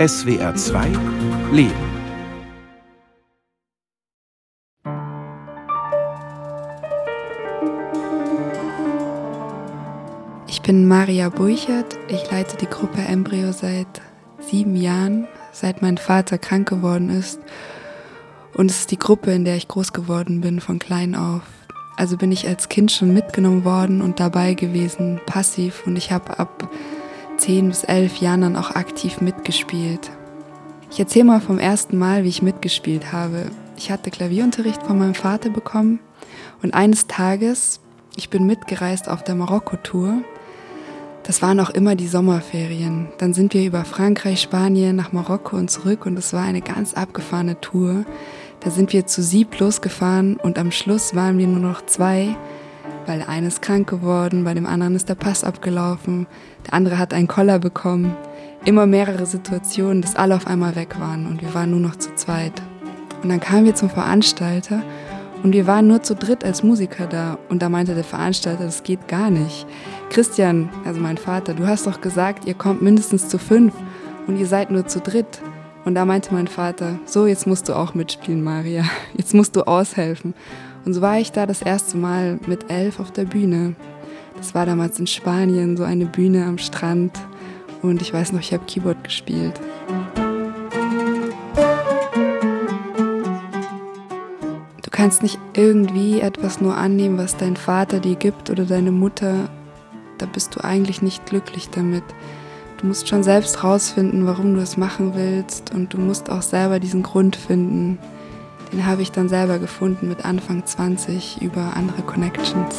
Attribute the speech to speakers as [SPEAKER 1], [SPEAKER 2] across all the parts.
[SPEAKER 1] SWR 2 Leben.
[SPEAKER 2] Ich bin Maria Burchert. Ich leite die Gruppe Embryo seit sieben Jahren, seit mein Vater krank geworden ist. Und es ist die Gruppe, in der ich groß geworden bin, von klein auf. Also bin ich als Kind schon mitgenommen worden und dabei gewesen, passiv. Und ich habe ab zehn bis elf Jahren dann auch aktiv mitgespielt. Ich erzähle mal vom ersten Mal, wie ich mitgespielt habe. Ich hatte Klavierunterricht von meinem Vater bekommen und eines Tages, ich bin mitgereist auf der Marokko-Tour. Das waren auch immer die Sommerferien. Dann sind wir über Frankreich, Spanien, nach Marokko und zurück und es war eine ganz abgefahrene Tour. Da sind wir zu sieb losgefahren und am Schluss waren wir nur noch zwei, weil der eine ist krank geworden, bei dem anderen ist der Pass abgelaufen, der andere hat einen Koller bekommen. Immer mehrere Situationen, dass alle auf einmal weg waren und wir waren nur noch zu zweit. Und dann kamen wir zum Veranstalter und wir waren nur zu dritt als Musiker da. Und da meinte der Veranstalter, das geht gar nicht. Christian, also mein Vater, du hast doch gesagt, ihr kommt mindestens zu fünf und ihr seid nur zu dritt. Und da meinte mein Vater, so jetzt musst du auch mitspielen, Maria. Jetzt musst du aushelfen. Und so war ich da das erste Mal mit elf auf der Bühne. Das war damals in Spanien, so eine Bühne am Strand. Und ich weiß noch, ich habe Keyboard gespielt. Du kannst nicht irgendwie etwas nur annehmen, was dein Vater dir gibt oder deine Mutter. Da bist du eigentlich nicht glücklich damit. Du musst schon selbst rausfinden, warum du es machen willst und du musst auch selber diesen Grund finden. Den habe ich dann selber gefunden mit Anfang 20 über andere Connections.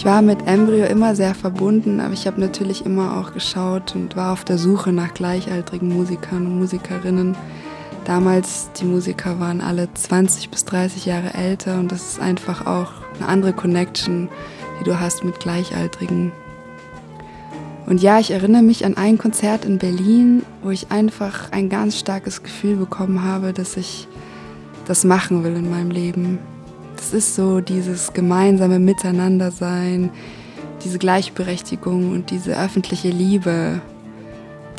[SPEAKER 2] Ich war mit Embryo immer sehr verbunden, aber ich habe natürlich immer auch geschaut und war auf der Suche nach gleichaltrigen Musikern und Musikerinnen. Damals, die Musiker waren alle 20 bis 30 Jahre älter und das ist einfach auch eine andere Connection, die du hast mit Gleichaltrigen. Und ja, ich erinnere mich an ein Konzert in Berlin, wo ich einfach ein ganz starkes Gefühl bekommen habe, dass ich das machen will in meinem Leben. Das ist so dieses gemeinsame Miteinandersein, diese Gleichberechtigung und diese öffentliche Liebe,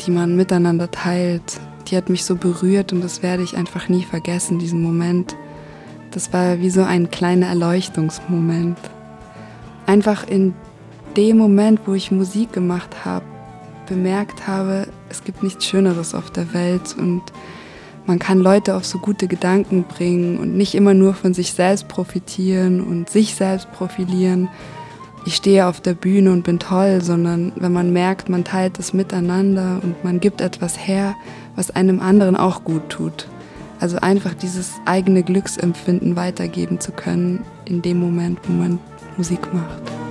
[SPEAKER 2] die man miteinander teilt. Die hat mich so berührt und das werde ich einfach nie vergessen, diesen Moment. Das war wie so ein kleiner Erleuchtungsmoment einfach in dem Moment, wo ich Musik gemacht habe, bemerkt habe, es gibt nichts Schöneres auf der Welt und man kann Leute auf so gute Gedanken bringen und nicht immer nur von sich selbst profitieren und sich selbst profilieren. Ich stehe auf der Bühne und bin toll, sondern wenn man merkt, man teilt es miteinander und man gibt etwas her, was einem anderen auch gut tut. Also einfach dieses eigene Glücksempfinden weitergeben zu können in dem Moment, wo man Musik macht.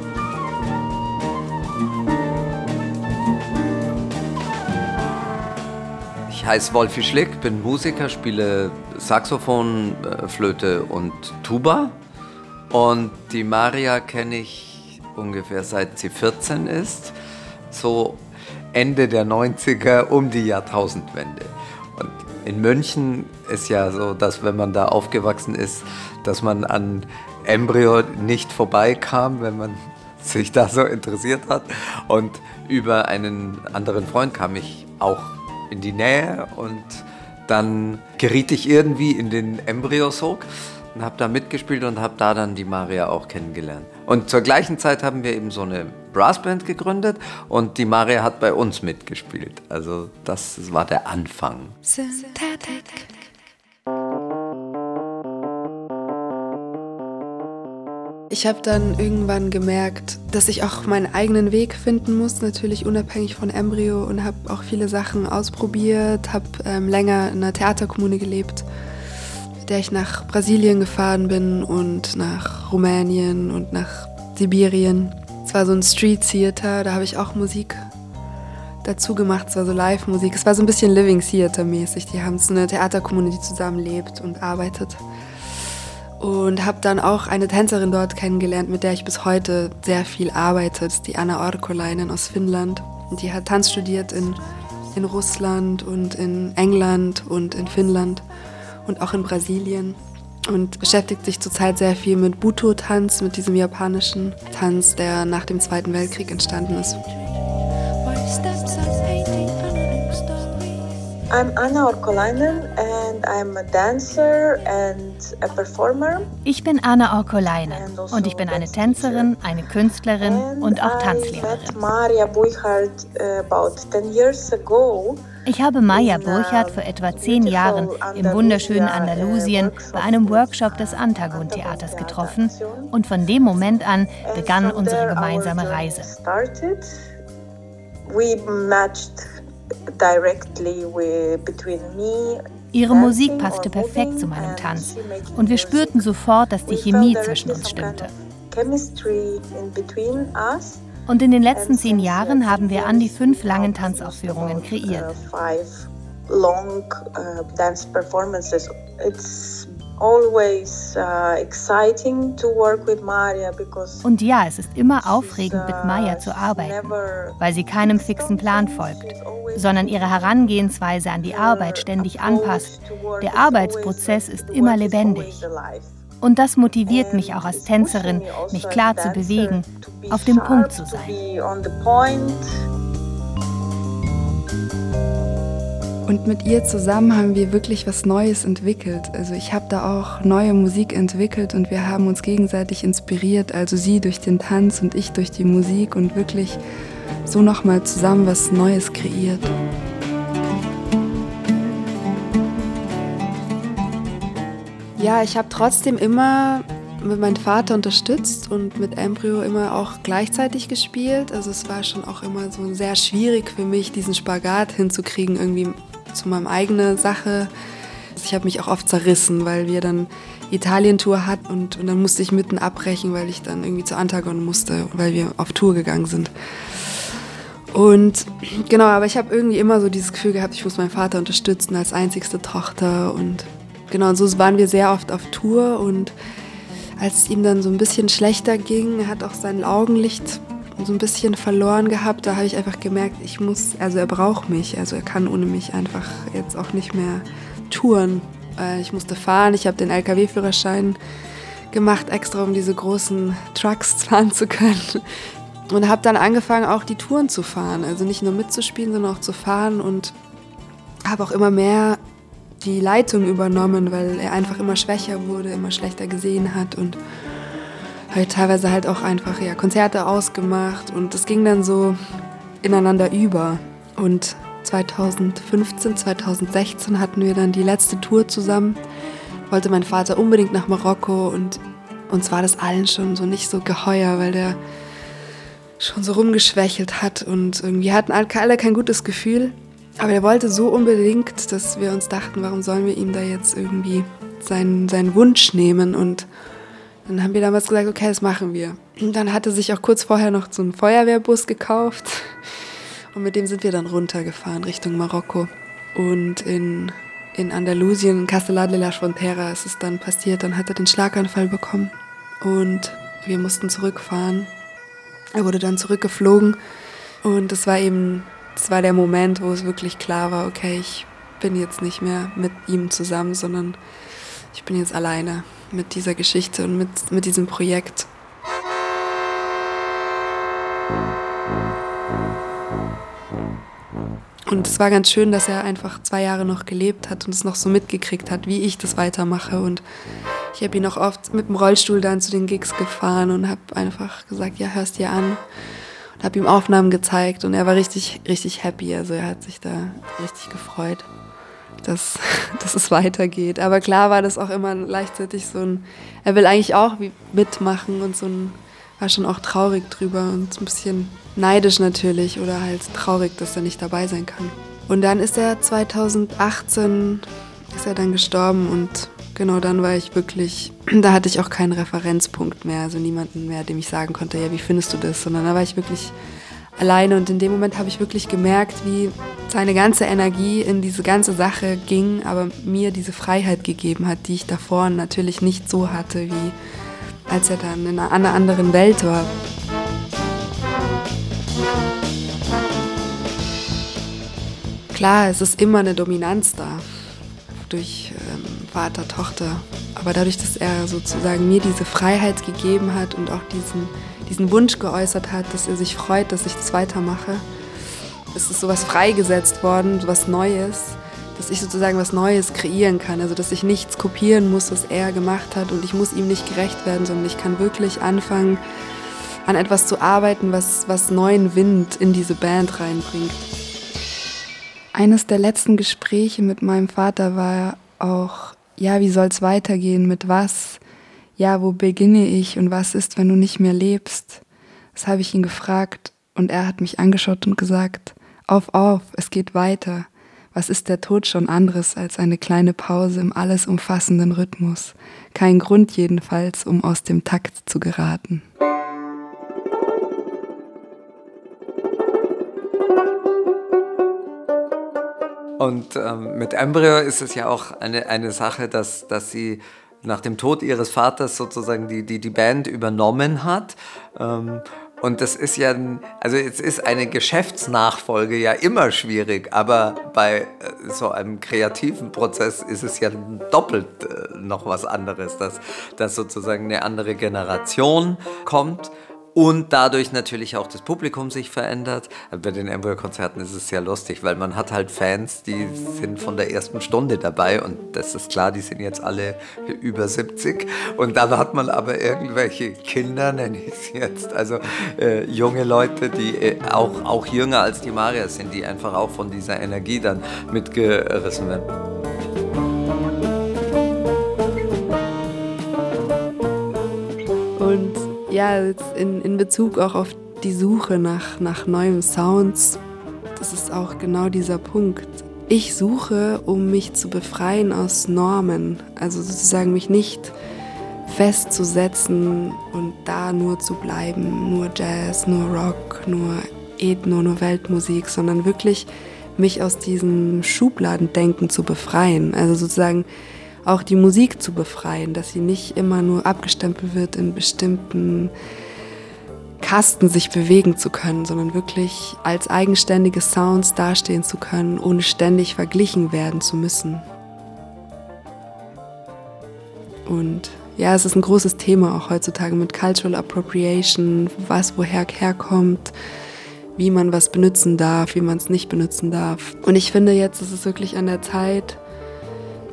[SPEAKER 3] Ich heiße Wolfi Schlick, bin Musiker, spiele Saxophon, äh, Flöte und Tuba. Und die Maria kenne ich ungefähr seit sie 14 ist, so Ende der 90er um die Jahrtausendwende. Und in München ist ja so, dass wenn man da aufgewachsen ist, dass man an Embryo nicht vorbeikam, wenn man sich da so interessiert hat. Und über einen anderen Freund kam ich auch in die Nähe und dann geriet ich irgendwie in den Embryo-Sog und habe da mitgespielt und habe da dann die Maria auch kennengelernt. Und zur gleichen Zeit haben wir eben so eine Brassband gegründet und die Maria hat bei uns mitgespielt. Also das war der Anfang. Synthetic.
[SPEAKER 2] Ich habe dann irgendwann gemerkt, dass ich auch meinen eigenen Weg finden muss, natürlich unabhängig von Embryo und habe auch viele Sachen ausprobiert, habe ähm, länger in einer Theaterkommune gelebt, mit der ich nach Brasilien gefahren bin und nach Rumänien und nach Sibirien. Es war so ein Street Theater, da habe ich auch Musik dazu gemacht, es war so Live-Musik. Es war so ein bisschen Living Theater mäßig. Die haben so eine Theaterkommune, die zusammen lebt und arbeitet und habe dann auch eine Tänzerin dort kennengelernt, mit der ich bis heute sehr viel arbeite. Die Anna Orkolainen aus Finnland. Die hat Tanz studiert in, in Russland und in England und in Finnland und auch in Brasilien.
[SPEAKER 4] und beschäftigt sich zurzeit sehr viel mit Buto-Tanz, mit diesem japanischen Tanz, der nach dem Zweiten Weltkrieg entstanden ist.
[SPEAKER 5] Ich bin Anna Orkolainen also und ich bin eine Tänzerin, eine Künstlerin und auch Tanzlehrerin.
[SPEAKER 6] Maria Buchert about 10 years ago.
[SPEAKER 5] Ich habe Maya Burchardt vor etwa zehn Jahren im wunderschönen Andalusien bei einem Workshop des Antagon-Theaters getroffen und von dem Moment an begann unsere gemeinsame Reise.
[SPEAKER 6] We matched
[SPEAKER 5] Ihre Musik passte perfekt zu meinem Tanz und wir spürten sofort, dass die Chemie zwischen uns stimmte. Und in den letzten zehn Jahren haben wir an die fünf langen Tanzaufführungen kreiert. Long uh, dance performances. It's always uh, exciting to work with Maria because Und ja, es ist immer aufregend mit Maya zu arbeiten, weil sie keinem fixen Plan folgt, sondern ihre Herangehensweise an die Arbeit ständig anpasst. Der Arbeitsprozess ist immer lebendig. Und das motiviert mich auch als Tänzerin, mich klar zu bewegen, auf dem Punkt zu sein.
[SPEAKER 4] Und mit ihr zusammen haben wir wirklich was Neues entwickelt. Also ich habe da auch neue Musik entwickelt und wir haben uns gegenseitig inspiriert. Also sie durch den Tanz und ich durch die Musik und wirklich so nochmal zusammen was Neues kreiert. Ja, ich habe trotzdem immer mit meinem Vater unterstützt und mit Embryo immer auch gleichzeitig gespielt. Also es war schon auch immer so sehr schwierig für mich, diesen Spagat hinzukriegen, irgendwie zu meinem eigenen Sache. Ich habe mich auch oft zerrissen, weil wir dann Italien-Tour hatten und, und dann musste ich mitten abbrechen, weil ich dann irgendwie zu Antagon musste, weil wir auf Tour gegangen sind. Und genau, aber ich habe irgendwie immer so dieses Gefühl gehabt, ich muss meinen Vater unterstützen als einzigste Tochter und genau, und so waren wir sehr oft auf Tour und als es ihm dann so ein bisschen schlechter ging, hat auch sein Augenlicht so ein bisschen verloren gehabt. Da habe ich einfach gemerkt, ich muss, also er braucht mich, also er kann ohne mich einfach jetzt auch nicht mehr touren. Äh, ich musste fahren, ich habe den LKW-Führerschein gemacht, extra um diese großen Trucks fahren zu können. Und habe dann angefangen, auch die Touren zu fahren. Also nicht nur mitzuspielen, sondern auch zu fahren und habe auch immer mehr die Leitung übernommen, weil er einfach immer schwächer wurde, immer schlechter gesehen hat und habe teilweise halt auch einfach ja, Konzerte ausgemacht und es ging dann so ineinander über. Und 2015, 2016 hatten wir dann die letzte Tour zusammen. Wollte mein Vater unbedingt nach Marokko und uns war das allen schon so nicht so geheuer, weil der schon so rumgeschwächelt hat und irgendwie hatten alle kein gutes Gefühl. Aber er wollte so unbedingt, dass wir uns dachten, warum sollen wir ihm da jetzt irgendwie seinen, seinen Wunsch nehmen und dann haben wir damals gesagt, okay, das machen wir. Und dann hatte sich auch kurz vorher noch so ein Feuerwehrbus gekauft. Und mit dem sind wir dann runtergefahren Richtung Marokko. Und in, in Andalusien, in Castellar de la Frontera, ist es dann passiert. Dann hat er den Schlaganfall bekommen. Und wir mussten zurückfahren. Er wurde dann zurückgeflogen. Und das war eben, das war der Moment, wo es wirklich klar war, okay, ich bin jetzt nicht mehr mit ihm zusammen, sondern ich bin jetzt alleine mit dieser Geschichte und mit, mit diesem Projekt. Und es war ganz schön, dass er einfach zwei Jahre noch gelebt hat und es noch so mitgekriegt hat, wie ich das weitermache. Und ich habe ihn auch oft mit dem Rollstuhl dann zu den Gigs gefahren und habe einfach gesagt, ja, hörst dir an. Und habe ihm Aufnahmen gezeigt und er war richtig, richtig happy. Also er hat sich da richtig gefreut dass, dass es weitergeht. Aber klar war das auch immer gleichzeitig so ein, er will eigentlich auch mitmachen und so ein, war schon auch traurig drüber und ein bisschen neidisch natürlich oder halt traurig, dass er nicht dabei sein kann. Und dann ist er 2018, ist er dann gestorben und genau dann war ich wirklich, da hatte ich auch keinen Referenzpunkt mehr, also niemanden mehr, dem ich sagen konnte, ja, wie findest du das, sondern da war ich wirklich alleine und in dem Moment habe ich wirklich gemerkt, wie seine ganze Energie in diese ganze Sache ging, aber mir diese Freiheit gegeben hat, die ich davor natürlich nicht so hatte, wie als er dann in einer anderen Welt war. Klar, es ist immer eine Dominanz da. durch ähm, Vater, Tochter. Aber dadurch, dass er sozusagen mir diese Freiheit gegeben hat und auch diesen, diesen Wunsch geäußert hat, dass er sich freut, dass ich das weitermache, ist es sowas freigesetzt worden, sowas Neues, dass ich sozusagen was Neues kreieren kann. Also dass ich nichts kopieren muss, was er gemacht hat und ich muss ihm nicht gerecht werden, sondern ich kann wirklich anfangen, an etwas zu arbeiten, was, was neuen Wind in diese Band reinbringt. Eines der letzten Gespräche mit meinem Vater war auch, ja, wie soll es weitergehen, mit was? Ja, wo beginne ich und was ist, wenn du nicht mehr lebst? Das habe ich ihn gefragt und er hat mich angeschaut und gesagt, auf, auf, es geht weiter. Was ist der Tod schon anderes als eine kleine Pause im alles umfassenden Rhythmus? Kein Grund jedenfalls, um aus dem Takt zu geraten.
[SPEAKER 3] Und ähm, mit Embryo ist es ja auch eine, eine Sache, dass, dass sie nach dem Tod ihres Vaters sozusagen die, die, die Band übernommen hat. Ähm, und das ist ja, also es ist eine Geschäftsnachfolge ja immer schwierig, aber bei äh, so einem kreativen Prozess ist es ja doppelt äh, noch was anderes, dass, dass sozusagen eine andere Generation kommt und dadurch natürlich auch das Publikum sich verändert. Bei den Embryo-Konzerten ist es sehr lustig, weil man hat halt Fans, die sind von der ersten Stunde dabei und das ist klar, die sind jetzt alle über 70 und dann hat man aber irgendwelche Kinder, nenne ich es jetzt, also äh, junge Leute, die äh, auch, auch jünger als die Maria sind, die einfach auch von dieser Energie dann mitgerissen werden.
[SPEAKER 4] Ja, in, in Bezug auch auf die Suche nach, nach neuen Sounds, das ist auch genau dieser Punkt. Ich suche, um mich zu befreien aus Normen, also sozusagen mich nicht festzusetzen und da nur zu bleiben, nur Jazz, nur Rock, nur Ethno, nur Weltmusik, sondern wirklich mich aus diesem Schubladendenken zu befreien. Also sozusagen auch die Musik zu befreien, dass sie nicht immer nur abgestempelt wird in bestimmten Kasten sich bewegen zu können, sondern wirklich als eigenständige Sounds dastehen zu können, ohne ständig verglichen werden zu müssen. Und ja, es ist ein großes Thema auch heutzutage mit Cultural Appropriation, was woher herkommt, wie man was benutzen darf, wie man es nicht benutzen darf. Und ich finde jetzt ist es wirklich an der Zeit,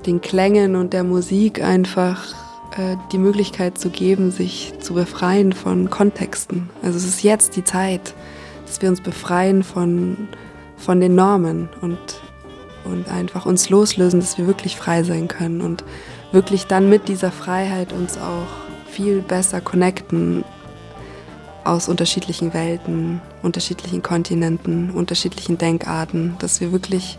[SPEAKER 4] den Klängen und der Musik einfach äh, die Möglichkeit zu geben, sich zu befreien von Kontexten. Also es ist jetzt die Zeit, dass wir uns befreien von, von den Normen und, und einfach uns loslösen, dass wir wirklich frei sein können und wirklich dann mit dieser Freiheit uns auch viel besser connecten aus unterschiedlichen Welten, unterschiedlichen Kontinenten, unterschiedlichen Denkarten, dass wir wirklich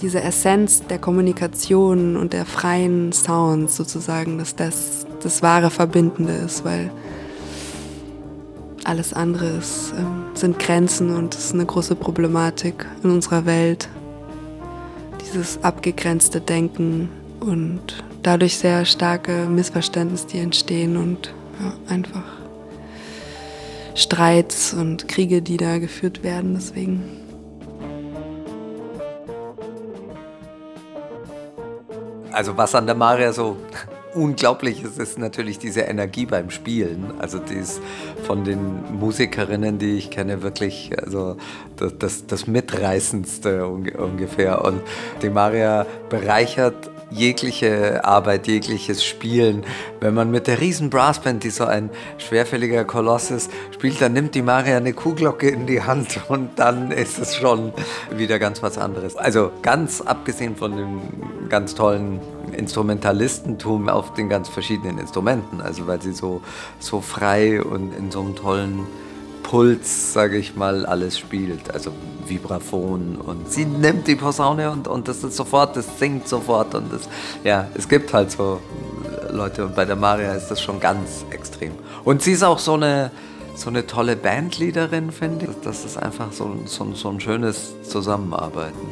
[SPEAKER 4] diese Essenz der Kommunikation und der freien Sounds sozusagen, dass das das wahre Verbindende ist, weil alles andere ist, äh, sind Grenzen und es ist eine große Problematik in unserer Welt. Dieses abgegrenzte Denken und dadurch sehr starke Missverständnisse, die entstehen und ja, einfach Streits und Kriege, die da geführt werden. Deswegen
[SPEAKER 3] also was an der Maria so unglaublich ist, ist natürlich diese Energie beim Spielen. Also die ist von den Musikerinnen, die ich kenne, wirklich also das, das, das Mitreißendste ungefähr. Und die Maria bereichert jegliche Arbeit, jegliches Spielen. Wenn man mit der riesen Brassband, die so ein schwerfälliger Koloss ist, spielt, dann nimmt die Maria eine Kuhglocke in die Hand und dann ist es schon wieder ganz was anderes. Also ganz abgesehen von dem ganz tollen Instrumentalistentum auf den ganz verschiedenen Instrumenten, also weil sie so, so frei und in so einem tollen Puls, sage ich mal, alles spielt. Also Vibraphon und sie nimmt die Posaune und, und das ist sofort, das singt sofort und das, ja, es gibt halt so Leute und bei der Maria ist das schon ganz extrem. Und sie ist auch so eine, so eine tolle Bandleaderin, finde ich. Das ist einfach so, so, so ein schönes Zusammenarbeiten.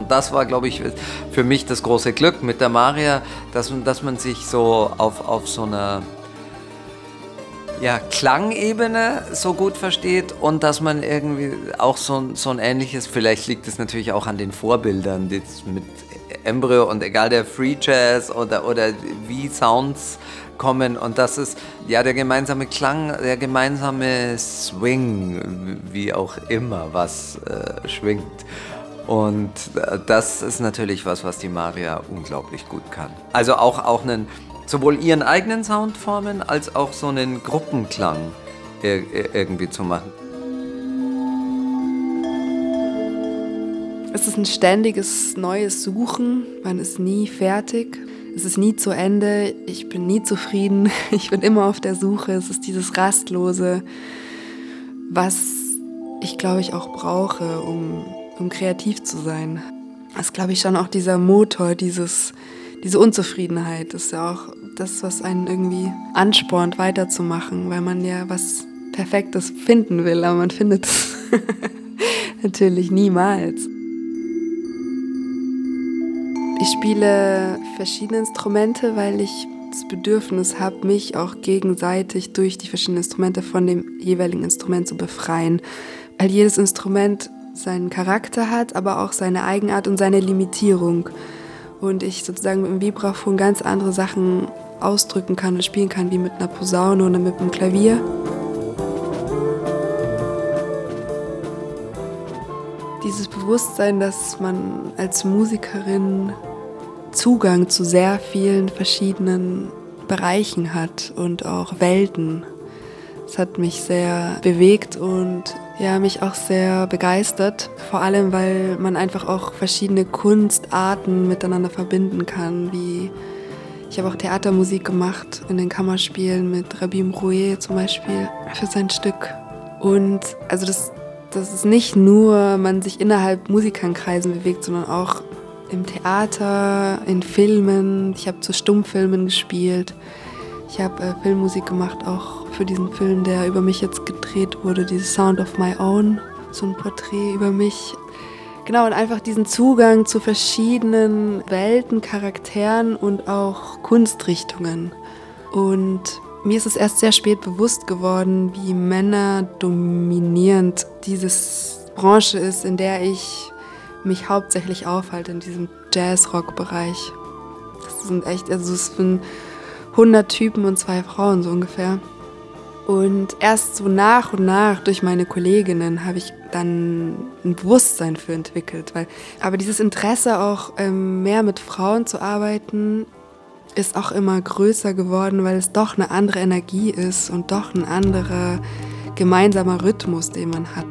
[SPEAKER 3] Und das war, glaube ich, für mich das große Glück mit der Maria, dass, dass man sich so auf, auf so einer ja, Klangebene so gut versteht und dass man irgendwie auch so, so ein ähnliches, vielleicht liegt es natürlich auch an den Vorbildern, die mit Embryo und egal der Free Jazz oder, oder wie Sounds kommen und das ist ja der gemeinsame Klang, der gemeinsame Swing, wie auch immer was äh, schwingt. Und äh, das ist natürlich was, was die Maria unglaublich gut kann. Also auch, auch einen, sowohl ihren eigenen Sound formen, als auch so einen Gruppenklang irgendwie zu machen.
[SPEAKER 4] Es ist ein ständiges neues Suchen. Man ist nie fertig. Es ist nie zu Ende. Ich bin nie zufrieden. Ich bin immer auf der Suche. Es ist dieses Rastlose, was ich glaube ich auch brauche, um, um kreativ zu sein. Das ist glaube ich schon auch dieser Motor, dieses, diese Unzufriedenheit. Ist ja auch das, was einen irgendwie anspornt, weiterzumachen, weil man ja was Perfektes finden will, aber man findet es natürlich niemals. Ich spiele verschiedene Instrumente, weil ich das Bedürfnis habe, mich auch gegenseitig durch die verschiedenen Instrumente von dem jeweiligen Instrument zu befreien. Weil jedes Instrument seinen Charakter hat, aber auch seine Eigenart und seine Limitierung. Und ich sozusagen mit dem Vibraphon ganz andere Sachen ausdrücken kann und spielen kann, wie mit einer Posaune oder mit einem Klavier. Dieses Bewusstsein, dass man als Musikerin Zugang zu sehr vielen verschiedenen Bereichen hat und auch Welten. Das hat mich sehr bewegt und ja, mich auch sehr begeistert. Vor allem, weil man einfach auch verschiedene Kunstarten miteinander verbinden kann. Wie ich habe auch Theatermusik gemacht in den Kammerspielen mit Rabim Rouet zum Beispiel für sein Stück. Und also das, das ist nicht nur man sich innerhalb Musikenkreisen bewegt, sondern auch im Theater, in Filmen. Ich habe zu Stummfilmen gespielt. Ich habe äh, Filmmusik gemacht, auch für diesen Film, der über mich jetzt gedreht wurde, dieses Sound of My Own, so ein Porträt über mich. Genau, und einfach diesen Zugang zu verschiedenen Welten, Charakteren und auch Kunstrichtungen. Und mir ist es erst sehr spät bewusst geworden, wie männerdominierend diese Branche ist, in der ich mich hauptsächlich aufhalte in diesem Jazz-Rock-Bereich. Das sind echt, also es sind 100 Typen und zwei Frauen so ungefähr. Und erst so nach und nach durch meine Kolleginnen habe ich dann ein Bewusstsein für entwickelt. Weil, aber dieses Interesse auch ähm, mehr mit Frauen zu arbeiten, ist auch immer größer geworden, weil es doch eine andere Energie ist und doch ein anderer gemeinsamer Rhythmus, den man hat.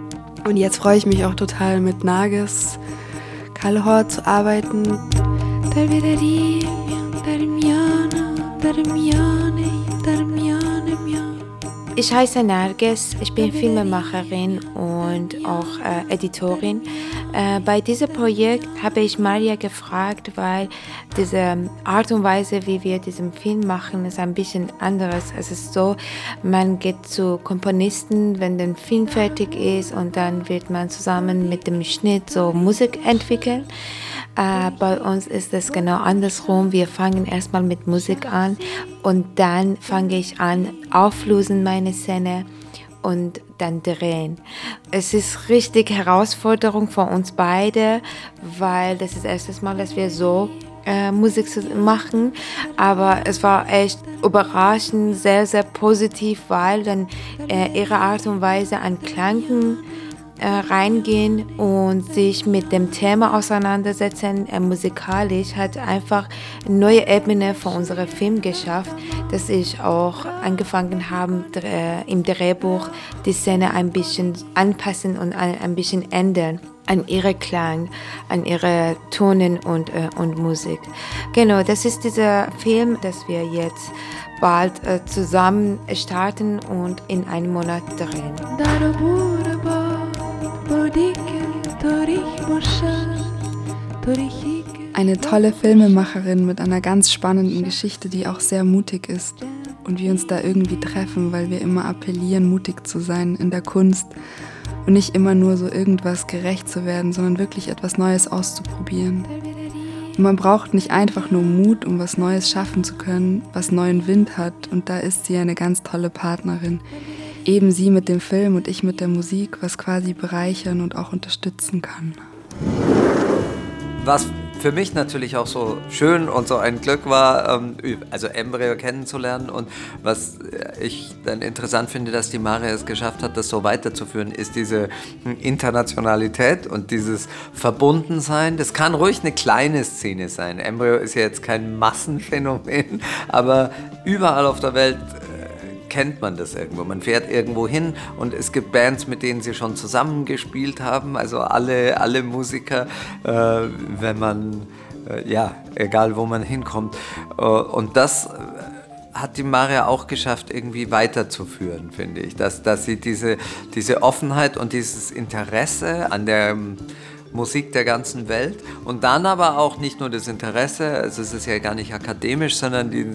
[SPEAKER 4] Und jetzt freue ich mich auch total mit Nages Kalhor zu arbeiten.
[SPEAKER 7] Ich heiße Nerges, ich bin Filmemacherin und auch äh, Editorin. Äh, bei diesem Projekt habe ich Maria gefragt, weil diese Art und Weise, wie wir diesen Film machen, ist ein bisschen anderes. Es ist so, man geht zu Komponisten, wenn der Film fertig ist und dann wird man zusammen mit dem Schnitt so Musik entwickeln. Äh, bei uns ist es genau andersrum. Wir fangen erstmal mit Musik an und dann fange ich an, auflösen meine Szene und dann drehen. Es ist richtig Herausforderung für uns beide, weil das ist das erste Mal, dass wir so äh, Musik machen, aber es war echt überraschend, sehr, sehr positiv, weil dann äh, ihre Art und Weise an Klangen äh, reingehen und sich mit dem Thema auseinandersetzen, äh, musikalisch, hat einfach eine neue Ebene für unseren Film geschafft, dass ich auch angefangen habe, äh, im Drehbuch die Szene ein bisschen anpassen und ein, ein bisschen ändern an ihre Klang, an ihre Tonen und, äh, und Musik. Genau, das ist dieser Film, das wir jetzt bald äh, zusammen starten und in einem Monat drehen.
[SPEAKER 4] Eine tolle Filmemacherin mit einer ganz spannenden Geschichte, die auch sehr mutig ist. Und wir uns da irgendwie treffen, weil wir immer appellieren, mutig zu sein in der Kunst und nicht immer nur so irgendwas gerecht zu werden, sondern wirklich etwas Neues auszuprobieren. Und man braucht nicht einfach nur Mut, um was Neues schaffen zu können, was neuen Wind hat. Und da ist sie eine ganz tolle Partnerin eben sie mit dem Film und ich mit der Musik, was quasi bereichern und auch unterstützen kann.
[SPEAKER 3] Was für mich natürlich auch so schön und so ein Glück war, ähm, also Embryo kennenzulernen. Und was ich dann interessant finde, dass die Maria es geschafft hat, das so weiterzuführen, ist diese Internationalität und dieses Verbundensein. Das kann ruhig eine kleine Szene sein. Embryo ist ja jetzt kein Massenphänomen, aber überall auf der Welt kennt man das irgendwo. Man fährt irgendwo hin und es gibt Bands, mit denen sie schon zusammengespielt haben. Also alle, alle Musiker, äh, wenn man, äh, ja, egal wo man hinkommt. Äh, und das hat die Maria auch geschafft, irgendwie weiterzuführen, finde ich. Dass, dass sie diese, diese Offenheit und dieses Interesse an der Musik der ganzen Welt und dann aber auch nicht nur das Interesse, also es ist ja gar nicht akademisch, sondern die,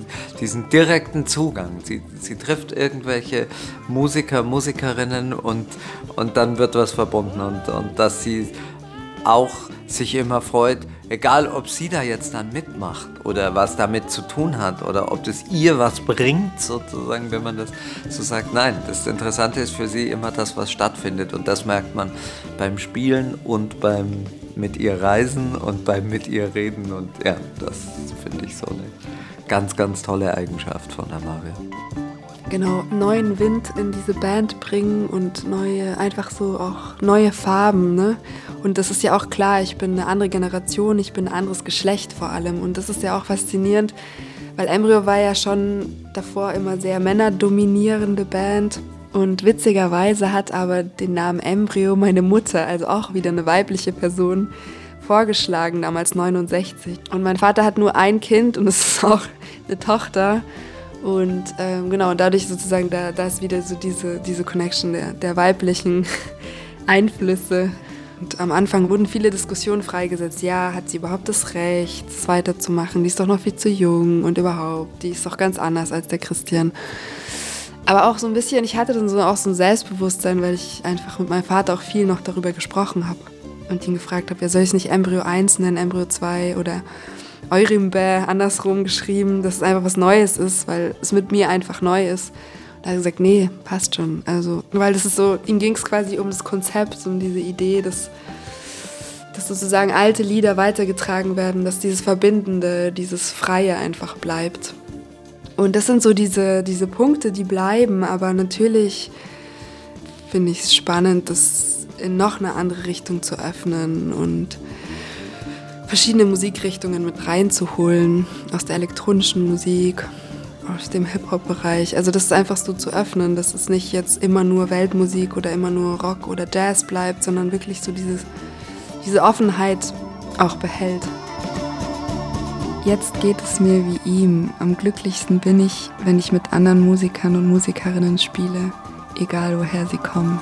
[SPEAKER 3] diesen direkten Zugang. Sie, sie trifft irgendwelche Musiker, Musikerinnen und, und dann wird was verbunden und, und dass sie auch sich immer freut, egal ob sie da jetzt dann mitmacht oder was damit zu tun hat oder ob das ihr was bringt, sozusagen, wenn man das so sagt. Nein, das Interessante ist für sie immer das, was stattfindet. Und das merkt man beim Spielen und beim mit ihr reisen und beim mit ihr reden. Und ja, das finde ich so eine ganz, ganz tolle Eigenschaft von der Maria
[SPEAKER 4] genau neuen Wind in diese Band bringen und neue, einfach so auch neue Farben. Ne? Und das ist ja auch klar, ich bin eine andere Generation, ich bin ein anderes Geschlecht vor allem. Und das ist ja auch faszinierend, weil Embryo war ja schon davor immer sehr männerdominierende Band. Und witzigerweise hat aber den Namen Embryo meine Mutter, also auch wieder eine weibliche Person, vorgeschlagen, damals 69. Und mein Vater hat nur ein Kind und es ist auch eine Tochter. Und ähm, genau, dadurch sozusagen, da, da ist wieder so diese, diese Connection der, der weiblichen Einflüsse. Und am Anfang wurden viele Diskussionen freigesetzt. Ja, hat sie überhaupt das Recht, das weiterzumachen? Die ist doch noch viel zu jung und überhaupt, die ist doch ganz anders als der Christian. Aber auch so ein bisschen, ich hatte dann so, auch so ein Selbstbewusstsein, weil ich einfach mit meinem Vater auch viel noch darüber gesprochen habe und ihn gefragt habe, ja, soll ich es nicht Embryo 1 nennen, Embryo 2 oder Eurimbe andersrum geschrieben, dass es einfach was Neues ist, weil es mit mir einfach neu ist. Er hat gesagt, nee, passt schon. Also, weil das ist so, ihm ging es quasi um das Konzept, um diese Idee, dass, dass sozusagen alte Lieder weitergetragen werden, dass dieses Verbindende, dieses Freie einfach bleibt. Und das sind so diese, diese Punkte, die bleiben, aber natürlich finde ich es spannend, das in noch eine andere Richtung zu öffnen und verschiedene Musikrichtungen mit reinzuholen, aus der elektronischen Musik, aus dem Hip-Hop-Bereich. Also das ist einfach so zu öffnen, dass es nicht jetzt immer nur Weltmusik oder immer nur Rock oder Jazz bleibt, sondern wirklich so dieses, diese Offenheit auch behält. Jetzt geht es mir wie ihm. Am glücklichsten bin ich, wenn ich mit anderen Musikern und Musikerinnen spiele, egal woher sie kommen.